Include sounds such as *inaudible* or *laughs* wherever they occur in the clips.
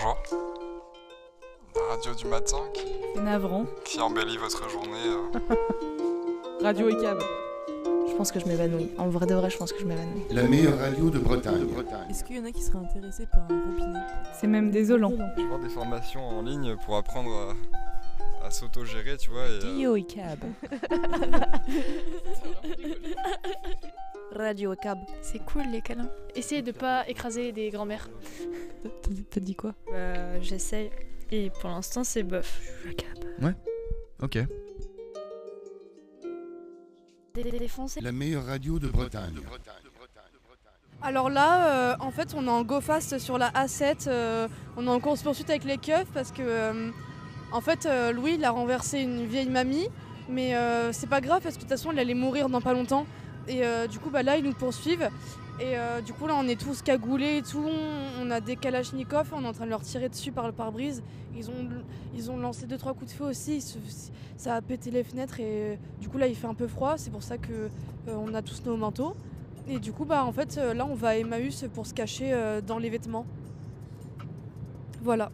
Bonjour. La radio du matin qui, C'est navrant. qui embellit votre journée. euh. *laughs* Radio et cab. Je pense que je m'évanouis. En vrai de vrai, je pense que je m'évanouis. La meilleure radio de Bretagne. Est-ce qu'il y en a qui seraient intéressés par un robinet? C'est même désolant. Je vois des formations en ligne pour apprendre à, à s'autogérer, tu vois. Et, euh, Radio et cab. *laughs* *laughs* Radio cab. C'est cool les câlins. Essayez de pas écraser des grands-mères. T'as t'as dit quoi? Bah, j'essaye. Et pour l'instant, c'est bof. Ok. Défoncer. La meilleure radio de Bretagne. Alors là, euh, en fait, on est en go fast sur la A7. euh, on est en course poursuite avec les keufs parce que, euh, en fait, euh, Louis il a renversé une vieille mamie, mais euh, c'est pas grave parce que de toute façon, elle allait mourir dans pas longtemps. Et euh, du coup, bah là, ils nous poursuivent. Et euh, du coup, là, on est tous cagoulés et tout. On, a des kalachnikovs, on est en train de leur tirer dessus par le pare-brise. Ils ont, ils ont lancé deux trois coups de feu aussi. ça a pété les fenêtres et du coup, là, il fait un peu froid. C'est pour ça que euh, on a tous nos manteaux. Et du coup, bah, en fait, là, on va à Emmaüs pour se cacher dans les vêtements. Voilà.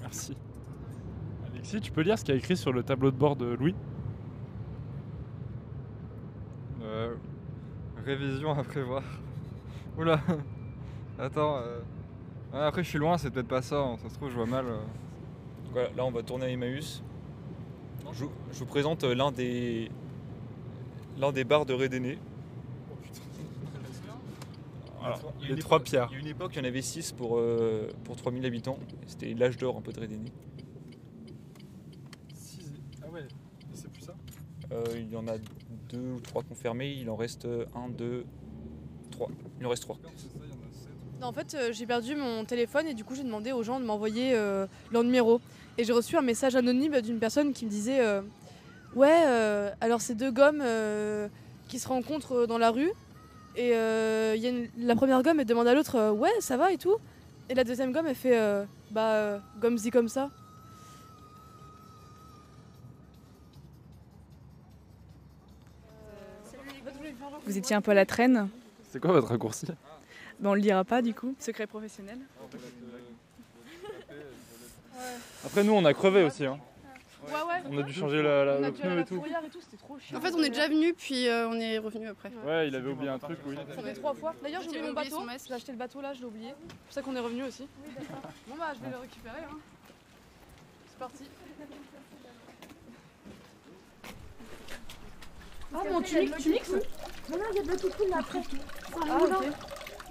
Merci. Alexis, tu peux lire ce qu'il y a écrit sur le tableau de bord de Louis euh, révision à prévoir. *laughs* Oula. Attends. euh, après, je suis loin, c'est peut-être pas ça. hein, Ça se trouve, je vois mal. euh. Voilà, là on va tourner à Emmaüs. Je, vous- je vous présente euh, l'un des l'un des bars de Rédéné. Alors, il y a les une trois époque- pierres. Il y a une époque, il y en avait 6 pour, euh, pour 3000 habitants. C'était l'âge d'or un peu de Rédéné. Ah ouais, c'est plus ça? Euh, il y en a deux ou trois confirmés, il en reste 1, 2, 3. Il en reste 3. Non, en fait, euh, j'ai perdu mon téléphone et du coup, j'ai demandé aux gens de m'envoyer euh, leur numéro. Et j'ai reçu un message anonyme d'une personne qui me disait euh, Ouais, euh, alors c'est deux gommes euh, qui se rencontrent euh, dans la rue. Et euh, y a la première gomme, elle demande à l'autre euh, Ouais, ça va et tout. Et la deuxième gomme, elle fait euh, Bah, euh, gomme-y comme ça. Vous étiez un peu à la traîne. C'est quoi votre raccourci? Ben, on le dira pas du coup. Secret professionnel. Après, nous on a crevé aussi. Hein. Ouais, ouais. On a dû changer la, la- On a le dû aller à pneu la et tout. et tout, c'était trop chiant. En fait, on est déjà venu, puis euh, on est revenu après. Ouais, il avait oublié un truc, oui. Ça fait trois fois. D'ailleurs, j'ai oublié mon bateau. J'ai acheté le bateau là, je l'ai oublié. C'est pour ça qu'on est revenu aussi. Bon bah, je vais le récupérer. Hein. C'est parti. Ah, mon tu mixes, tu mixes Ah, ok.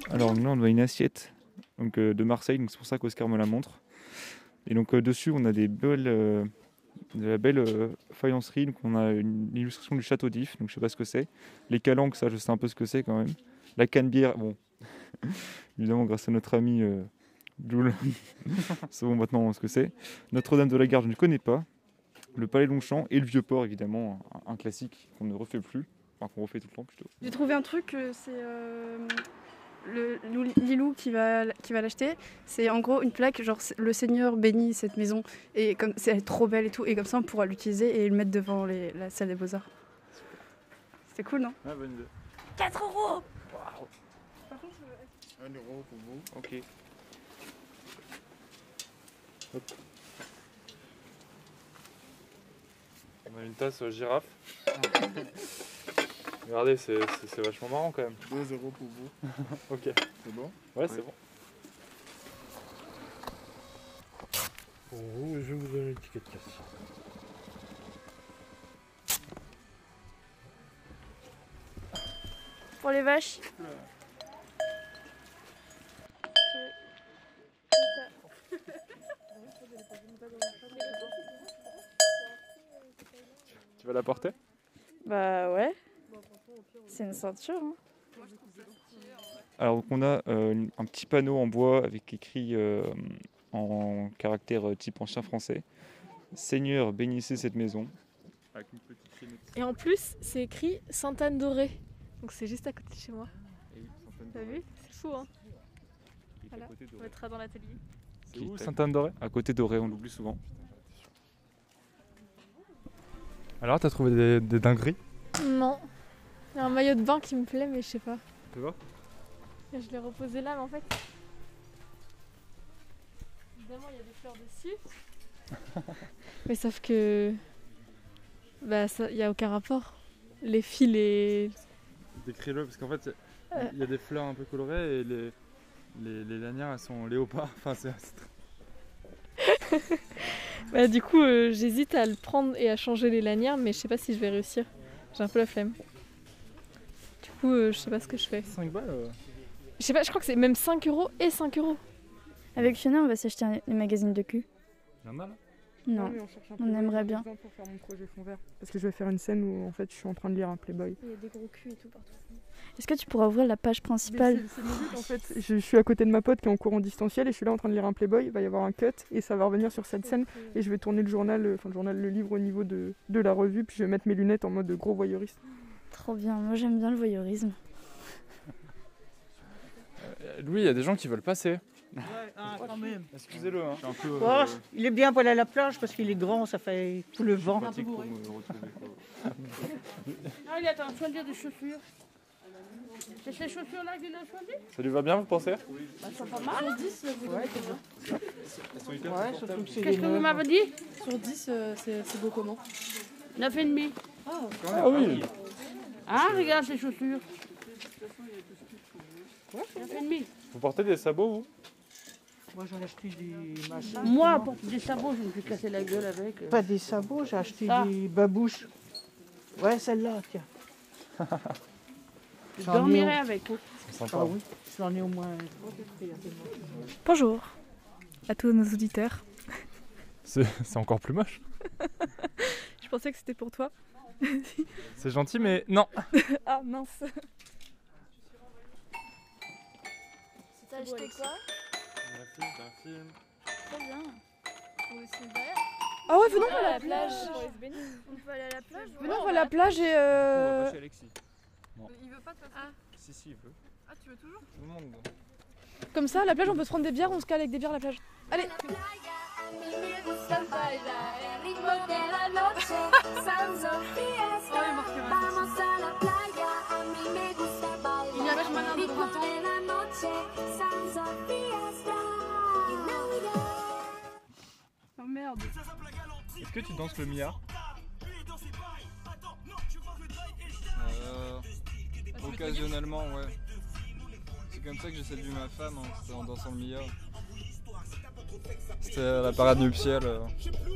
Alors là, on voit une assiette donc, euh, de Marseille, donc c'est pour ça qu'Oscar me la montre. Et donc euh, dessus, on a des belles, euh, de la belle euh, faïencerie. Donc on a une illustration du château d'If, donc je sais pas ce que c'est. Les calanques, ça, je sais un peu ce que c'est quand même. La canne-bière, bon, *laughs* évidemment, grâce à notre ami euh, Jules, *laughs* c'est bon maintenant ce que c'est. Notre-Dame de la Garde, je ne connais pas. Le Palais Longchamp et le Vieux-Port, évidemment, un, un classique qu'on ne refait plus, enfin qu'on refait tout le temps plutôt. J'ai trouvé un truc, c'est euh, le Lou- Lilou qui va, qui va l'acheter. C'est en gros une plaque, genre le Seigneur bénit cette maison et comme c'est elle est trop belle et tout, et comme ça on pourra l'utiliser et le mettre devant les- la salle des beaux arts. C'était cool, non? Ah, bonne idée. 4 euros. Un euro pour vous. Ok. On a une tasse euh, girafe. *laughs* Regardez, c'est vachement marrant quand même. Deux euros pour vous. *laughs* Ok. C'est bon? Ouais, c'est bon. Pour vous, je vous donne une étiquette casse. Pour les vaches. Tu vas la porter Bah ouais. C'est une ceinture. Hein. Alors donc on a euh, un petit panneau en bois avec écrit euh, en caractère euh, type ancien français Seigneur bénissez cette maison. Avec une petite chaînette. Et en plus, c'est écrit Sainte-Anne Dorée. Donc c'est juste à côté de chez moi. T'as vu? C'est fou, hein Voilà. On d'Auray. mettra dans l'atelier. C'est où, est à- côté d'Auray, on l'oublie souvent. Alors, t'as trouvé des, des dingueries? Non. Il y a un maillot de bain qui me plaît, mais je sais pas. Tu vois Je l'ai reposé là, mais en fait, évidemment, il y a des fleurs dessus. *laughs* Mais sauf que. Bah, il n'y a aucun rapport. Les fils et. Décris-le, parce qu'en fait, Euh. il y a des fleurs un peu colorées et les, les, les lanières, elles sont léopards. *laughs* Enfin, c'est *laughs* Bah, du coup, euh, j'hésite à le prendre et à changer les lanières, mais je sais pas si je vais réussir. J'ai un peu la flemme. Coup, euh, je sais pas ce que je fais. 5 balles euh. Je sais pas, je crois que c'est même 5 euros et 5 euros. Avec Fiona, on va s'acheter un, un magazine de cul. Normal Non, mais on cherche un on Playboy, aimerait bien. pour faire mon projet fond vert. Parce que je vais faire une scène où en fait je suis en train de lire un Playboy. Il y a des gros culs et tout partout. Est-ce que tu pourras ouvrir la page principale c'est- en fait. Je, je suis à côté de ma pote qui est en cours en distanciel et je suis là en train de lire un Playboy. Il va y avoir un cut et ça va revenir sur cette scène et je vais tourner le journal, euh, enfin le journal, le livre au niveau de, de la revue. Puis je vais mettre mes lunettes en mode gros voyeuriste. Trop bien, moi j'aime bien le voyeurisme. Euh, Louis, il y a des gens qui veulent passer. Ah, quand même. Excusez-le, hein. Je suis un peu. Oh, euh, il est bien pour aller à la plage parce qu'il est grand, ça fait tout le vent. quoi. *laughs* Ah, il attend, choisir des chaussures. C'est ces chaussures-là qu'il a choisi Ça lui va bien, vous pensez? Bah, elles sont pas mal. Sur 10, vous Ouais, c'est bien. Ouais, Qu'est-ce que vous m'avez dit? Sur 10, euh, c'est c'est beau comment? 9,5. Ah oui Ah, regarde ces chaussures. 9,5. Vous portez des sabots, vous? Moi j'en ai acheté des machins. Moi, pour des sabots, je me suis cassé la gueule avec. euh. Pas des sabots, j'ai acheté Ça. des babouches. Ouais, celle-là, tiens. Je dormirai au- avec. Sympa. Ah oui, j'en ai au moins. Bonjour à tous nos auditeurs. C'est c'est encore plus moche. *laughs* Je pensais que c'était pour toi. *laughs* C'est gentil, mais non. *laughs* ah mince. T'as acheté quoi? Un film. Trop bien. Ah ouais, venons, on va à la la plage. plage. On peut aller à la plage Venons, on va à la plage et. euh, Alexis. Non. Il veut pas de toute Si, si, il veut. Ah, tu veux toujours? Tout le monde. Comme ça, à la plage, on peut se prendre des bières, on se cale avec des bières à la plage. Allez Oh merde Est-ce que tu danses le Mia Euh, occasionnellement, ouais. C'est comme ça que j'ai séduit ma femme, hein, en dansant le Mia. C'était à la parade nuptiale. euh,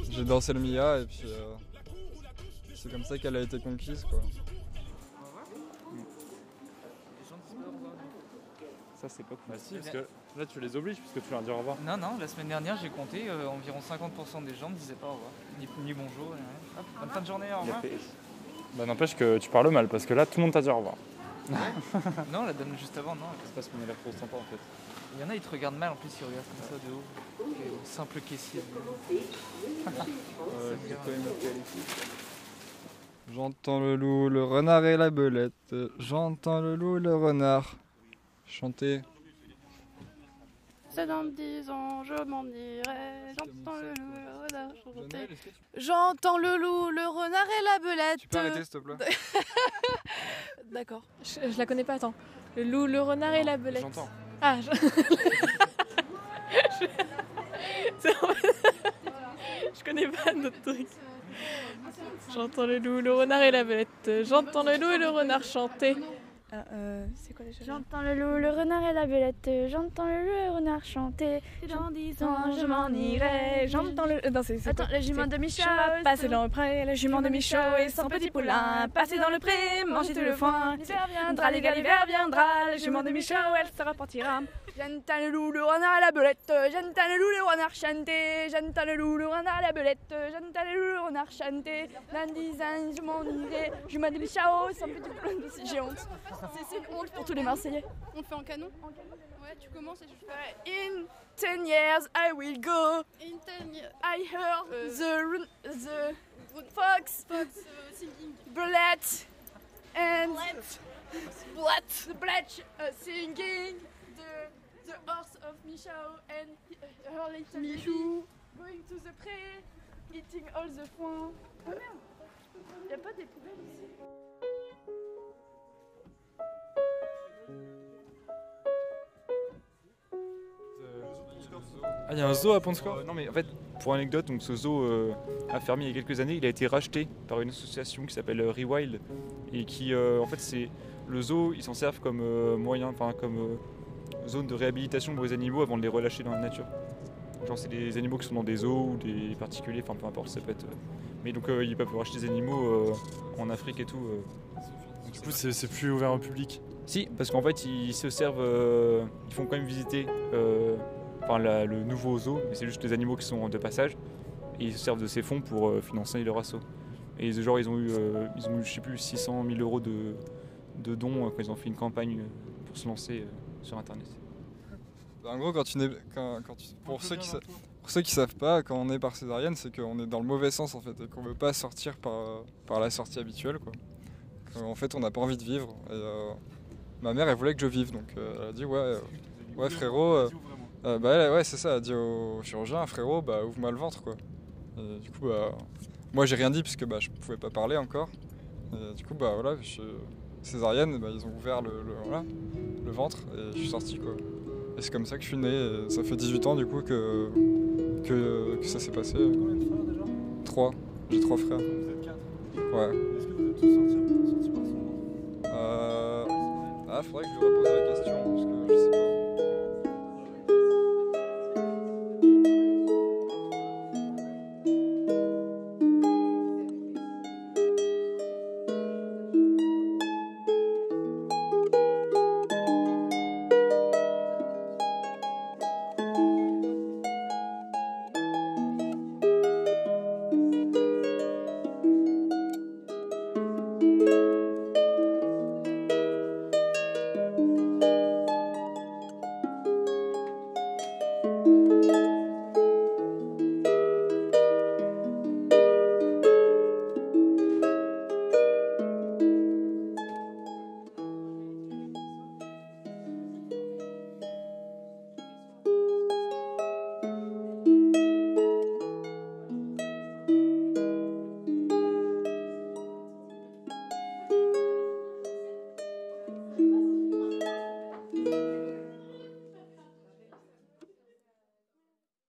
J'ai dansé le Mia et puis euh, c'est comme ça qu'elle a été conquise, quoi. Ça, c'est pas cool. Bah si, parce que là tu les obliges puisque tu leur dis au revoir. Non, non, la semaine dernière j'ai compté, euh, environ 50% des gens ne disaient pas au revoir. Ni, ni bonjour, ni rien. Hop, bonne fin de journée, au revoir. Bah n'empêche que tu parles mal parce que là tout le monde t'a dit au revoir. *laughs* non, la dame juste avant, non. C'est parce qu'on a l'air trop sympa en fait. Il y en a, ils te regardent mal, en plus ils regardent comme ça de haut. Le simple caissier. *laughs* Euh. J'entends le loup, le renard et la belette. J'entends le loup, le renard. Chanter. C'est dans 10 ans, je m'en irai. J'entends le loup, le renard chanter. J'entends le loup, le renard et la belette. Tu peux arrêter, s'il te plaît *laughs* D'accord. Je, je la connais pas, attends. Le loup, le renard et la belette. J'entends. Ah, je... *laughs* je... c'est en fait- je connais pas notre truc. J'entends le loup, le renard et la belette. J'entends le loup et le renard chanter. Ah, euh, c'est quoi déjà J'entends le loup, le renard et la belette. J'entends le loup le renard chanter. Dans dix ans, je m'en irai. J'entends le. euh, Non, c'est. Attends, la jument de Michaud. Passer dans le pré, la jument de Michaud et son petit poulain. Passer dans le pré, manger tout le foin. L'hiver Viendra, les gars, l'hiver viendra. La jument de Michaud, elle se repartira. J'entends le loup, le renard et la belette. J'entends le loup, le renard chanter. J'entends le loup, le renard et la belette. J'entends le loup, le renard chanter. Dans dix ans, je m'en irai. Je m'en des chao, sans petit de j'ai honte. C'est- C'est une honte pour tous les Marseillais. On le fait en canon Ouais, tu commences et je fais. In 10 years, I will go. In 10 years. I heard Euh. the, run- the fox, Fox euh, singing. bullet, and Blat. the uh, singing, the, the horse of Michao and her little Michou going to the pré, eating all the foin. Oh merde, y a pas des poubelles ici Ah, il y a un zoo à Pont-de-Score Euh, Non, mais en fait, pour anecdote, donc ce zoo euh, a fermé il y a quelques années. Il a été racheté par une association qui s'appelle euh, Rewild et qui, euh, en fait, c'est le zoo. Ils s'en servent comme euh, moyen, enfin comme euh, zone de réhabilitation pour les animaux avant de les relâcher dans la nature. Genre, c'est des animaux qui sont dans des zoos ou des particuliers, enfin peu importe, ça peut être. euh, Mais donc, euh, ils peuvent racheter des animaux euh, en Afrique et tout. euh. Du coup, c'est c'est plus ouvert au public. Si, parce qu'en fait, ils se servent. euh, ils font quand même visiter euh, enfin, la- le nouveau zoo, mais c'est juste les animaux qui sont de passage. Et ils se servent de ces fonds pour euh, financer leur assaut. Et genre, ils ont eu, euh, ils ont eu je sais plus, 600 000 euros de, de dons euh, quand ils ont fait une campagne pour se lancer euh, sur internet. Bah, En gros, quand tu n'es, quand, quand tu- pour, ceux qui, sa- pour ceux qui savent pas, quand on est par césarienne, c'est qu'on est dans le mauvais sens en fait et qu'on veut pas sortir par, par la sortie habituelle. Quoi. En fait, on n'a pas envie de vivre. Et, euh, ma mère, elle voulait que je vive, donc euh, elle a dit ouais, euh, ouais frérot. euh, bah elle, ouais, c'est ça. Elle a dit au chirurgien, frérot, bah ouvre-moi le ventre quoi. Et du coup, bah, moi j'ai rien dit puisque bah, je pouvais pas parler encore. Et du coup, bah voilà, je, césarienne, bah, ils ont ouvert le, le- voilà, le ventre et je suis sorti quoi. Et c'est comme ça que je suis né. et ça fait 18 ans du coup que, que, que ça s'est passé. Trois. J'ai trois frères. Ouais. Euh... Ah, faudrait que je lui repose la question parce que je sais pas.